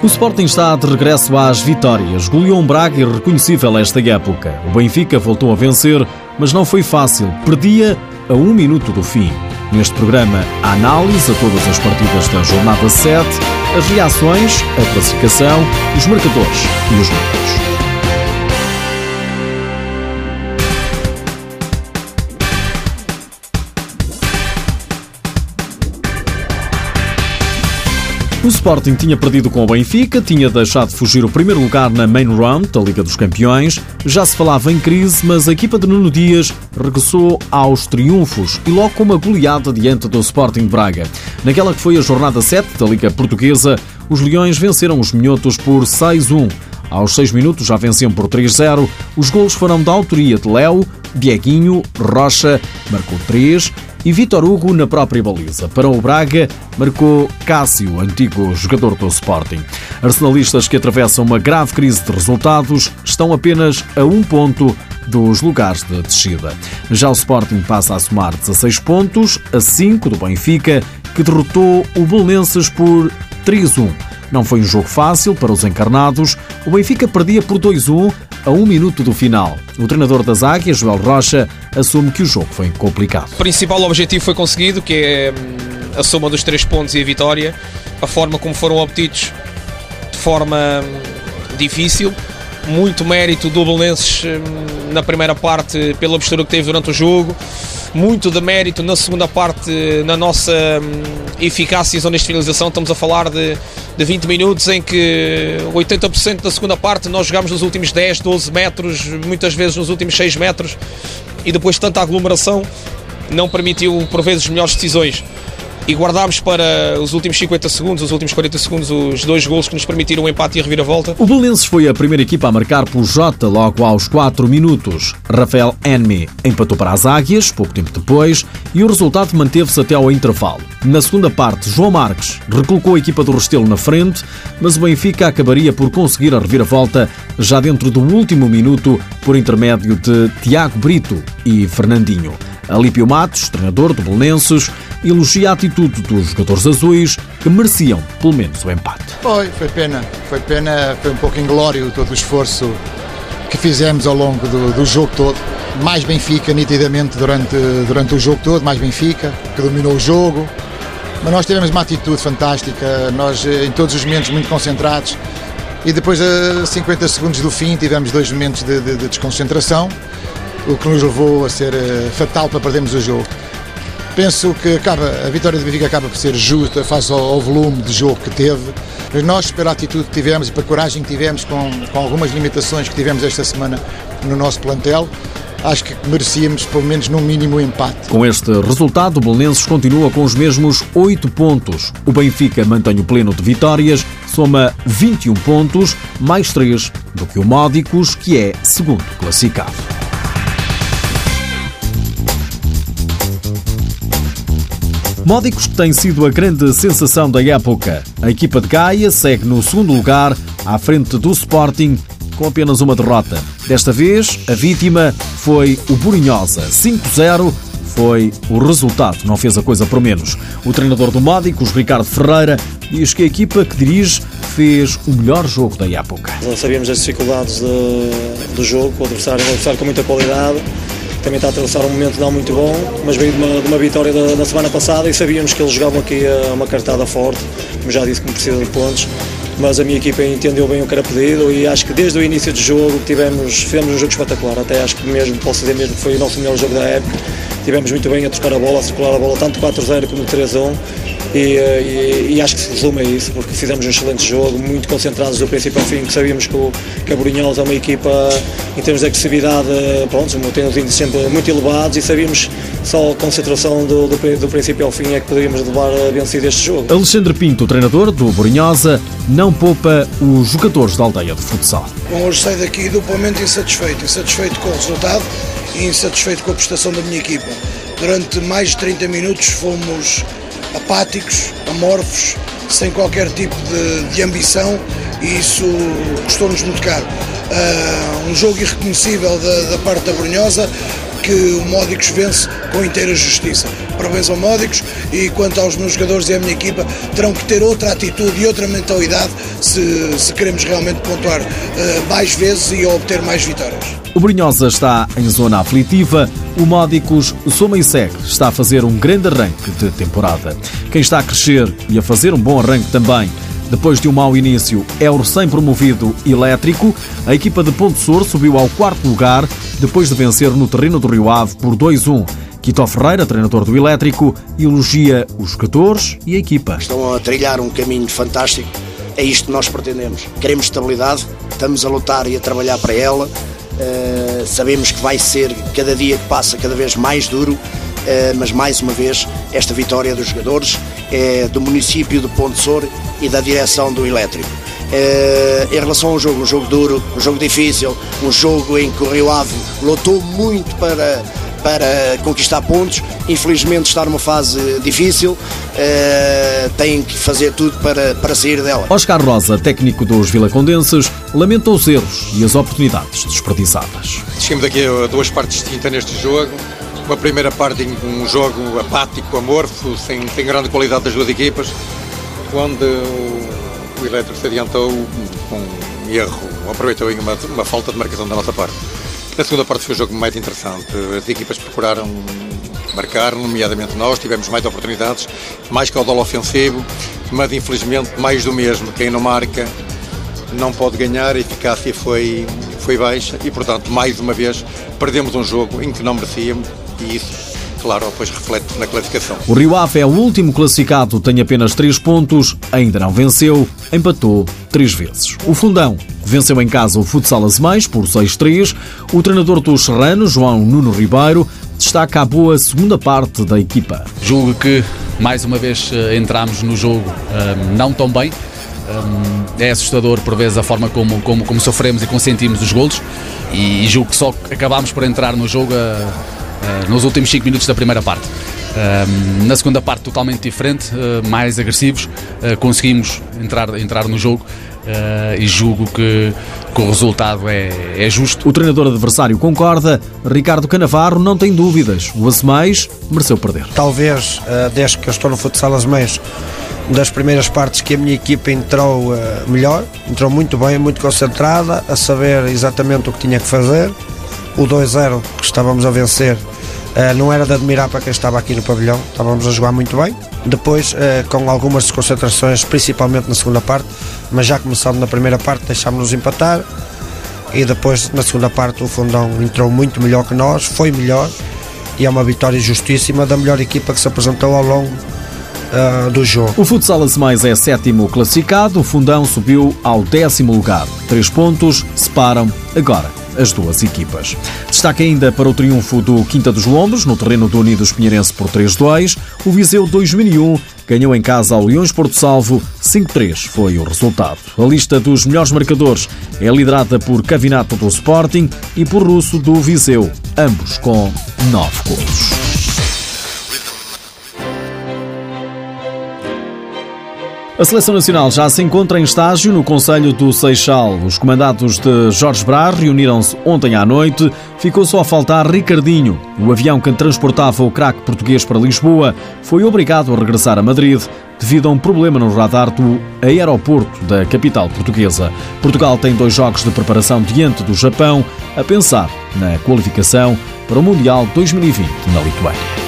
O Sporting está de regresso às vitórias. Goleou um Braga irreconhecível esta época. O Benfica voltou a vencer, mas não foi fácil. Perdia a um minuto do fim. Neste programa, a análise a todas as partidas da jornada 7, as reações, a classificação, os marcadores e os números. O Sporting tinha perdido com o Benfica, tinha deixado de fugir o primeiro lugar na Main Round da Liga dos Campeões. Já se falava em crise, mas a equipa de Nuno Dias regressou aos triunfos e logo com uma goleada diante do Sporting de Braga. Naquela que foi a jornada 7 da Liga Portuguesa, os Leões venceram os Minhotos por 6-1. Aos 6 minutos já venciam por 3-0. Os golos foram da autoria de Léo, Dieguinho, Rocha, marcou 3 e Vitor Hugo na própria baliza. Para o Braga, marcou Cássio, antigo jogador do Sporting. Arsenalistas que atravessam uma grave crise de resultados estão apenas a um ponto dos lugares de descida. Já o Sporting passa a somar 16 pontos, a 5 do Benfica, que derrotou o Belenenses por 3-1. Não foi um jogo fácil para os encarnados. O Benfica perdia por 2-1 a um minuto do final. O treinador das Águias, Joel Rocha, assume que o jogo foi complicado. O principal objetivo foi conseguido, que é hum, a soma dos três pontos e a vitória. A forma como foram obtidos de forma hum, difícil. Muito mérito do Belenenses hum, na primeira parte pela postura que teve durante o jogo muito de mérito na segunda parte na nossa eficácia e zonas de finalização. Estamos a falar de, de 20 minutos em que 80% da segunda parte nós jogamos nos últimos 10, 12 metros, muitas vezes nos últimos 6 metros, e depois tanta aglomeração não permitiu por vezes melhores decisões e guardámos para os últimos 50 segundos, os últimos 40 segundos, os dois gols que nos permitiram o empate e a reviravolta. O Belenenses foi a primeira equipa a marcar por Jota logo aos 4 minutos. Rafael Enme empatou para as Águias, pouco tempo depois, e o resultado manteve-se até ao intervalo. Na segunda parte, João Marques recolocou a equipa do Restelo na frente, mas o Benfica acabaria por conseguir a reviravolta já dentro do último minuto por intermédio de Tiago Brito e Fernandinho. Alípio Matos, treinador do Belenenses, elogia a atitude dos jogadores azuis que mereciam pelo menos o empate. Foi, foi pena. Foi pena, foi um pouco inglório todo o esforço que fizemos ao longo do, do, jogo todo. Mais Benfica, nitidamente, durante, durante o jogo todo, mais Benfica, que dominou o jogo. Mas nós tivemos uma atitude fantástica, nós em todos os momentos muito concentrados. E depois, a 50 segundos do fim, tivemos dois momentos de, de, de desconcentração, o que nos levou a ser eh, fatal para perdermos o jogo. Penso que acaba, a vitória do Benfica acaba por ser justa face ao, ao, volume de jogo que teve. Nós, pela atitude que tivemos e pela coragem que tivemos, com, com algumas limitações que tivemos esta semana no nosso plantel, acho que merecíamos pelo menos no mínimo empate. Com este resultado, o Belenenses continua com os mesmos 8 pontos. O Benfica mantém o pleno de vitórias, soma 21 pontos, mais 3 do que o Módicos, que é segundo classificado. Módicos que tem sido a grande sensação da época. A equipa de Gaia segue no segundo lugar, à frente do Sporting, com apenas uma derrota. Desta vez, a vítima foi o Burinhosa. 5-0 foi o resultado, não fez a coisa por menos. O treinador do Módicos, Ricardo Ferreira, diz que a equipa que dirige fez o melhor jogo da época. Sabíamos as dificuldades de, do jogo, o adversário, um adversário com muita qualidade também está a atravessar um momento não muito bom, mas veio de uma, de uma vitória da, da, semana passada e sabíamos que eles jogavam aqui a uma cartada forte, como já disse, que precisa de pontos. Mas a minha equipa entendeu bem o que era pedido e acho que desde o início do jogo tivemos, fizemos um jogo espetacular. Até acho que mesmo, posso dizer mesmo que foi o nosso melhor jogo da época. Tivemos muito bem a trocar a bola, a circular a bola, tanto 4-0 como 3-1 e, eh, e, e, acho que se resume a isso, porque fizemos um excelente jogo, muito concentrados do princípio ao fim, que sabíamos que, o, que a Borinhosa é uma equipa, em termos de agressividade, pronto, tem os índices sempre muito elevados e sabíamos só a concentração do, do, do, princípio ao fim é que poderíamos levar a vencer este jogo. Alexandre Pinto, treinador do Borinhosa, não poupa os jogadores da aldeia de futsal. Bom, hoje saio daqui duplamente insatisfeito, insatisfeito com o resultado insatisfeito com a prestação da minha equipa. Durante mais de 30 minutos fomos apáticos, amorfos, sem qualquer tipo de, de ambição e isso custou-nos muito caro. Uh, um jogo irreconhecível da, da, parte da Brunhosa, que o Módicos vence com inteira justiça. Parabéns ao Módicos e quanto aos meus jogadores e à minha equipa, terão que ter outra atitude e outra mentalidade se, se queremos realmente pontuar uh, mais vezes e obter mais vitórias. O Brinhosa está em zona aflitiva, o Módicos soma e segue, está a fazer um grande arranque de temporada. Quem está a crescer e a fazer um bom arranque também depois de um mau início, é o recém-promovido Elétrico. A equipa de Ponte Sor subiu ao quarto lugar depois de vencer no terreno do Rio Ave por 2-1. Quito Ferreira, treinador do Elétrico, elogia os jogadores e a equipa. Estão a trilhar um caminho fantástico. É isto que nós pretendemos. Queremos estabilidade, estamos a lutar e a trabalhar para ela. Uh, sabemos que vai ser, cada dia que passa, cada vez mais duro. Uh, mas mais uma vez, esta vitória dos jogadores é do município de Ponte Sor e da direção do elétrico. Uh, em relação ao jogo, um jogo duro, um jogo difícil, um jogo em que o Rio Ave lutou muito para, para conquistar pontos. Infelizmente está numa fase difícil, uh, tem que fazer tudo para, para sair dela. Oscar Rosa, técnico dos Vilacondenses, lamenta os erros e as oportunidades desperdiçadas. Chegamos aqui a duas partes distintas neste jogo. Uma primeira parte em um jogo apático, amorfo, sem, sem grande qualidade das duas equipas quando o, o Elétrico se adiantou com um erro, aproveitou uma, uma falta de marcação da nossa parte. Na segunda parte foi um jogo mais interessante. As equipas procuraram marcar, nomeadamente nós, tivemos mais oportunidades, mais caudal ofensivo, mas infelizmente mais do mesmo. Quem não marca não pode ganhar, a eficácia foi, foi baixa e, portanto, mais uma vez, perdemos um jogo em que não merecíamos e isso claro, depois reflete na classificação. O Rio Ave é o último classificado, tem apenas 3 pontos, ainda não venceu, empatou três vezes. O Fundão venceu em casa o Futsal Azemais por 6-3. O treinador dos Serranos, João Nuno Ribeiro, destaca a boa segunda parte da equipa. Julgo que mais uma vez eh, entramos no jogo um, não tão bem. Um, é assustador por vezes a forma como, como, como sofremos e consentimos os golos e, e julgo que só acabámos por entrar no jogo a, eh, nos últimos 5 minutos da primeira parte. Uh, na segunda parte, totalmente diferente, uh, mais agressivos, conseguimos entrar, entrar no jogo e julgo que, que o resultado é, é, justo. O treinador adversário concorda, Ricardo Canavarro não tem dúvidas, o Azemais mereceu perder. Talvez, desde que eu estou no futsal Azemais, das primeiras partes que a minha equipa entrou melhor, entrou muito bem, muito concentrada, a saber exatamente o que tinha que fazer o 2-0 que estávamos a vencer Uh, não era de admirar para quem estava aqui no pavilhão, estávamos a jogar muito bem. Depois, uh, com algumas desconcentrações, principalmente na segunda parte, mas já começando na primeira parte, deixámos-nos empatar. E depois, na segunda parte, o Fundão entrou muito melhor que nós, foi melhor e é uma vitória justíssima da melhor equipa que se apresentou ao longo uh, do jogo. O Futsal Mais é sétimo classificado, o Fundão subiu ao décimo lugar. Três pontos separam agora as duas equipas. Destaque ainda para o triunfo do Quinta dos Lombos, no terreno do Unidos Pinheirense por 3-2. O Viseu 2001 ganhou em casa ao Leões Porto Salvo, 5-3 foi o resultado. A lista dos melhores marcadores é liderada por Cavinato do Sporting e por Russo do Viseu, ambos com 9 gols. A Seleção Nacional já se encontra em estágio no Conselho do Seixal. Os comandados de Jorge Brar reuniram-se ontem à noite. Ficou só a faltar Ricardinho. O avião que transportava o craque português para Lisboa foi obrigado a regressar a Madrid devido a um problema no radar do aeroporto da capital portuguesa. Portugal tem dois jogos de preparação diante do Japão, a pensar na qualificação para o Mundial 2020 na Lituânia.